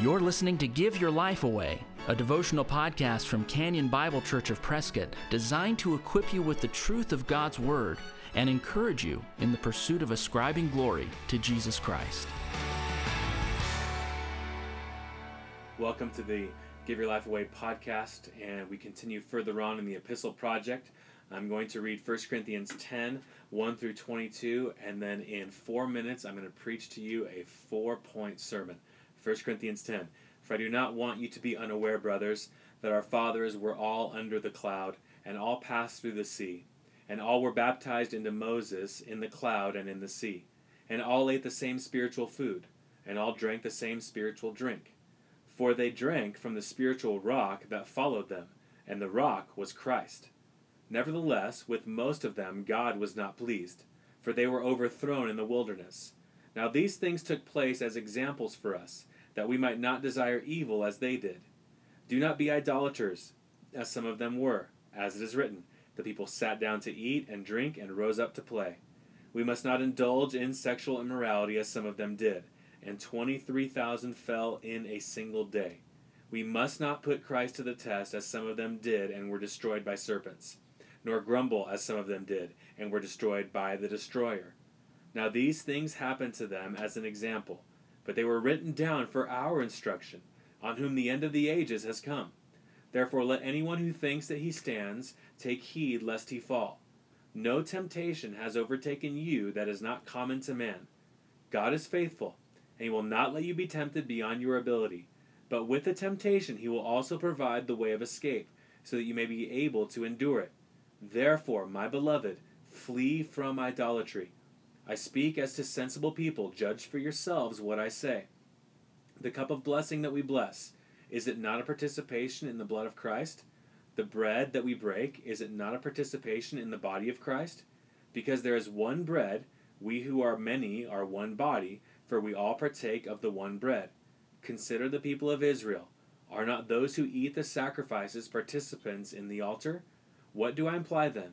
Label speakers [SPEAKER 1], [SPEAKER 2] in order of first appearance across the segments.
[SPEAKER 1] You're listening to Give Your Life Away, a devotional podcast from Canyon Bible Church of Prescott designed to equip you with the truth of God's Word and encourage you in the pursuit of ascribing glory to Jesus Christ.
[SPEAKER 2] Welcome to the Give Your Life Away podcast, and we continue further on in the Epistle Project. I'm going to read 1 Corinthians 10, 1 through 22, and then in four minutes, I'm going to preach to you a four point sermon. 1 Corinthians 10. For I do not want you to be unaware, brothers, that our fathers were all under the cloud, and all passed through the sea, and all were baptized into Moses in the cloud and in the sea, and all ate the same spiritual food, and all drank the same spiritual drink. For they drank from the spiritual rock that followed them, and the rock was Christ. Nevertheless, with most of them God was not pleased, for they were overthrown in the wilderness. Now these things took place as examples for us that we might not desire evil as they did. Do not be idolaters, as some of them were, as it is written, The people sat down to eat and drink and rose up to play. We must not indulge in sexual immorality as some of them did, and 23,000 fell in a single day. We must not put Christ to the test as some of them did and were destroyed by serpents, nor grumble as some of them did and were destroyed by the destroyer. Now these things happened to them as an example but they were written down for our instruction, on whom the end of the ages has come. Therefore, let anyone who thinks that he stands take heed lest he fall. No temptation has overtaken you that is not common to man. God is faithful, and he will not let you be tempted beyond your ability. But with the temptation, he will also provide the way of escape, so that you may be able to endure it. Therefore, my beloved, flee from idolatry. I speak as to sensible people. Judge for yourselves what I say. The cup of blessing that we bless, is it not a participation in the blood of Christ? The bread that we break, is it not a participation in the body of Christ? Because there is one bread, we who are many are one body, for we all partake of the one bread. Consider the people of Israel. Are not those who eat the sacrifices participants in the altar? What do I imply then?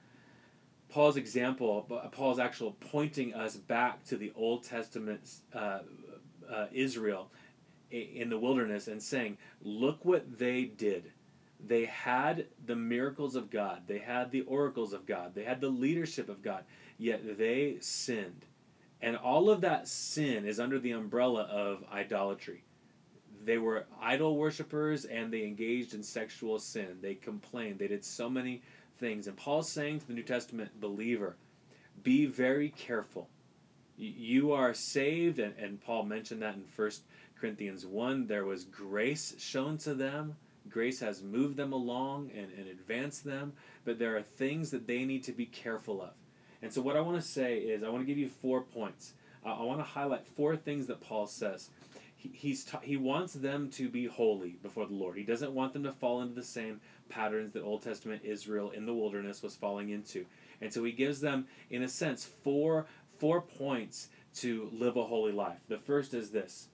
[SPEAKER 2] Paul's example, Paul's actual pointing us back to the Old Testament uh, uh, Israel in the wilderness and saying, Look what they did. They had the miracles of God, they had the oracles of God, they had the leadership of God, yet they sinned. And all of that sin is under the umbrella of idolatry. They were idol worshippers and they engaged in sexual sin. They complained. They did so many things. And Paul's saying to the New Testament believer, be very careful. You are saved, and, and Paul mentioned that in 1 Corinthians 1. There was grace shown to them. Grace has moved them along and, and advanced them, but there are things that they need to be careful of. And so, what I want to say is, I want to give you four points. Uh, I want to highlight four things that Paul says he's ta- he wants them to be holy before the Lord. He doesn't want them to fall into the same patterns that Old Testament Israel in the wilderness was falling into. And so he gives them in a sense four four points to live a holy life. The first is this.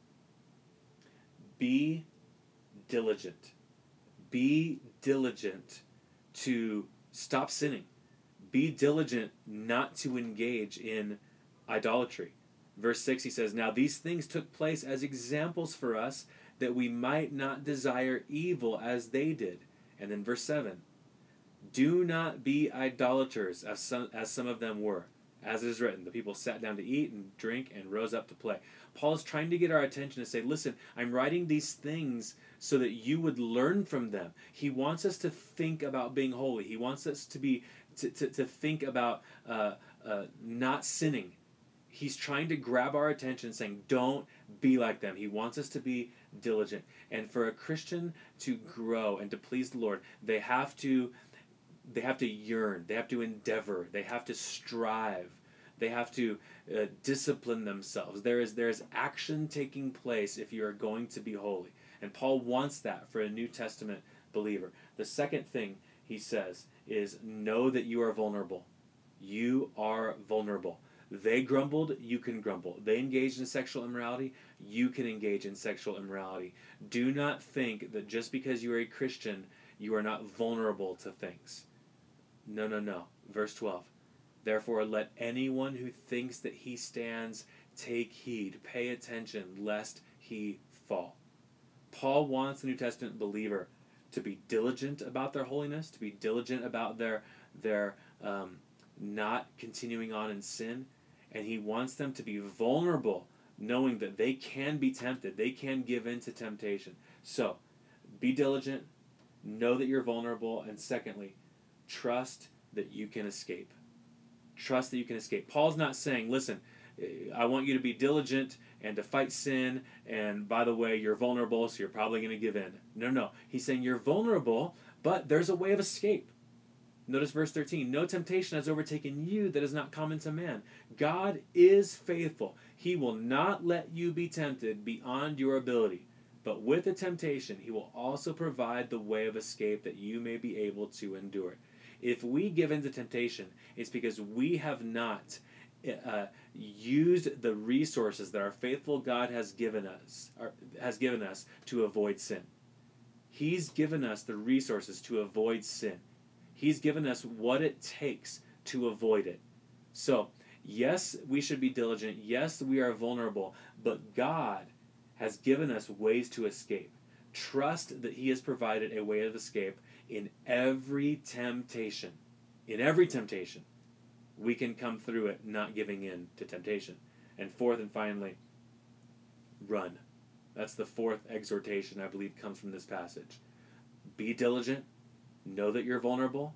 [SPEAKER 2] Be diligent. Be diligent to stop sinning. Be diligent not to engage in idolatry. Verse 6, he says, Now these things took place as examples for us that we might not desire evil as they did. And then verse 7, Do not be idolaters as some, as some of them were. As it is written, the people sat down to eat and drink and rose up to play. Paul is trying to get our attention to say, listen, I'm writing these things so that you would learn from them. He wants us to think about being holy. He wants us to be to, to, to think about uh, uh, not sinning he's trying to grab our attention saying don't be like them. He wants us to be diligent. And for a christian to grow and to please the lord they have to they have to yearn. They have to endeavor. They have to strive. They have to uh, discipline themselves. There is there is action taking place if you are going to be holy. And paul wants that for a new testament believer. The second thing he says, is know that you are vulnerable. You are vulnerable. They grumbled, you can grumble. They engaged in sexual immorality, you can engage in sexual immorality. Do not think that just because you are a Christian, you are not vulnerable to things. No, no, no. Verse 12. Therefore, let anyone who thinks that he stands take heed, pay attention, lest he fall. Paul wants the New Testament believer to be diligent about their holiness, to be diligent about their their um, not continuing on in sin, and he wants them to be vulnerable, knowing that they can be tempted, they can give in to temptation. So, be diligent, know that you're vulnerable, and secondly, trust that you can escape. Trust that you can escape. Paul's not saying, listen, I want you to be diligent and to fight sin, and by the way, you're vulnerable, so you're probably going to give in. No, no. He's saying you're vulnerable, but there's a way of escape. Notice verse 13 No temptation has overtaken you that is not common to man. God is faithful. He will not let you be tempted beyond your ability. But with the temptation, he will also provide the way of escape that you may be able to endure it. If we give in to temptation, it's because we have not uh, used the resources that our faithful God has given us, or, has given us to avoid sin. He's given us the resources to avoid sin. He's given us what it takes to avoid it. So, yes, we should be diligent. Yes, we are vulnerable. But God has given us ways to escape. Trust that He has provided a way of escape in every temptation. In every temptation, we can come through it not giving in to temptation. And fourth and finally, run. That's the fourth exhortation I believe comes from this passage. Be diligent Know that you're vulnerable.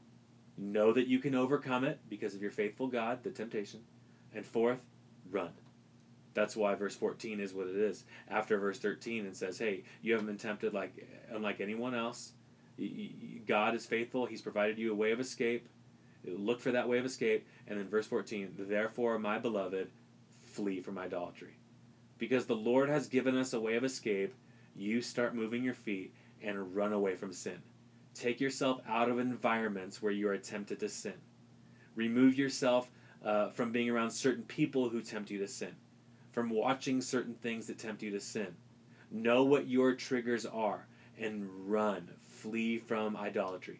[SPEAKER 2] Know that you can overcome it because of your faithful God, the temptation. And fourth, run. That's why verse 14 is what it is. After verse 13, and says, Hey, you haven't been tempted like unlike anyone else. God is faithful. He's provided you a way of escape. Look for that way of escape. And then verse 14, Therefore, my beloved, flee from idolatry. Because the Lord has given us a way of escape, you start moving your feet and run away from sin. Take yourself out of environments where you are tempted to sin. Remove yourself uh, from being around certain people who tempt you to sin, from watching certain things that tempt you to sin. Know what your triggers are and run. Flee from idolatry.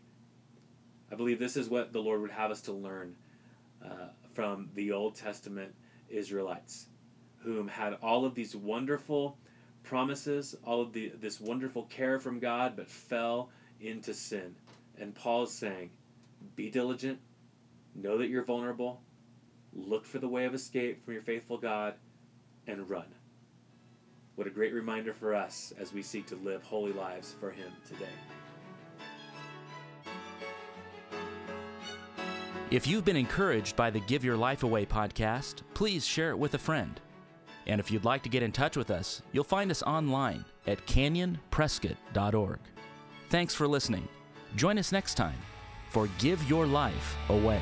[SPEAKER 2] I believe this is what the Lord would have us to learn uh, from the Old Testament Israelites, whom had all of these wonderful promises, all of the, this wonderful care from God, but fell into sin. And Paul's saying, be diligent, know that you're vulnerable, look for the way of escape from your faithful God, and run. What a great reminder for us as we seek to live holy lives for Him today.
[SPEAKER 1] If you've been encouraged by the Give Your Life Away podcast, please share it with a friend. And if you'd like to get in touch with us, you'll find us online at canyonprescott.org. Thanks for listening. Join us next time for Give Your Life Away.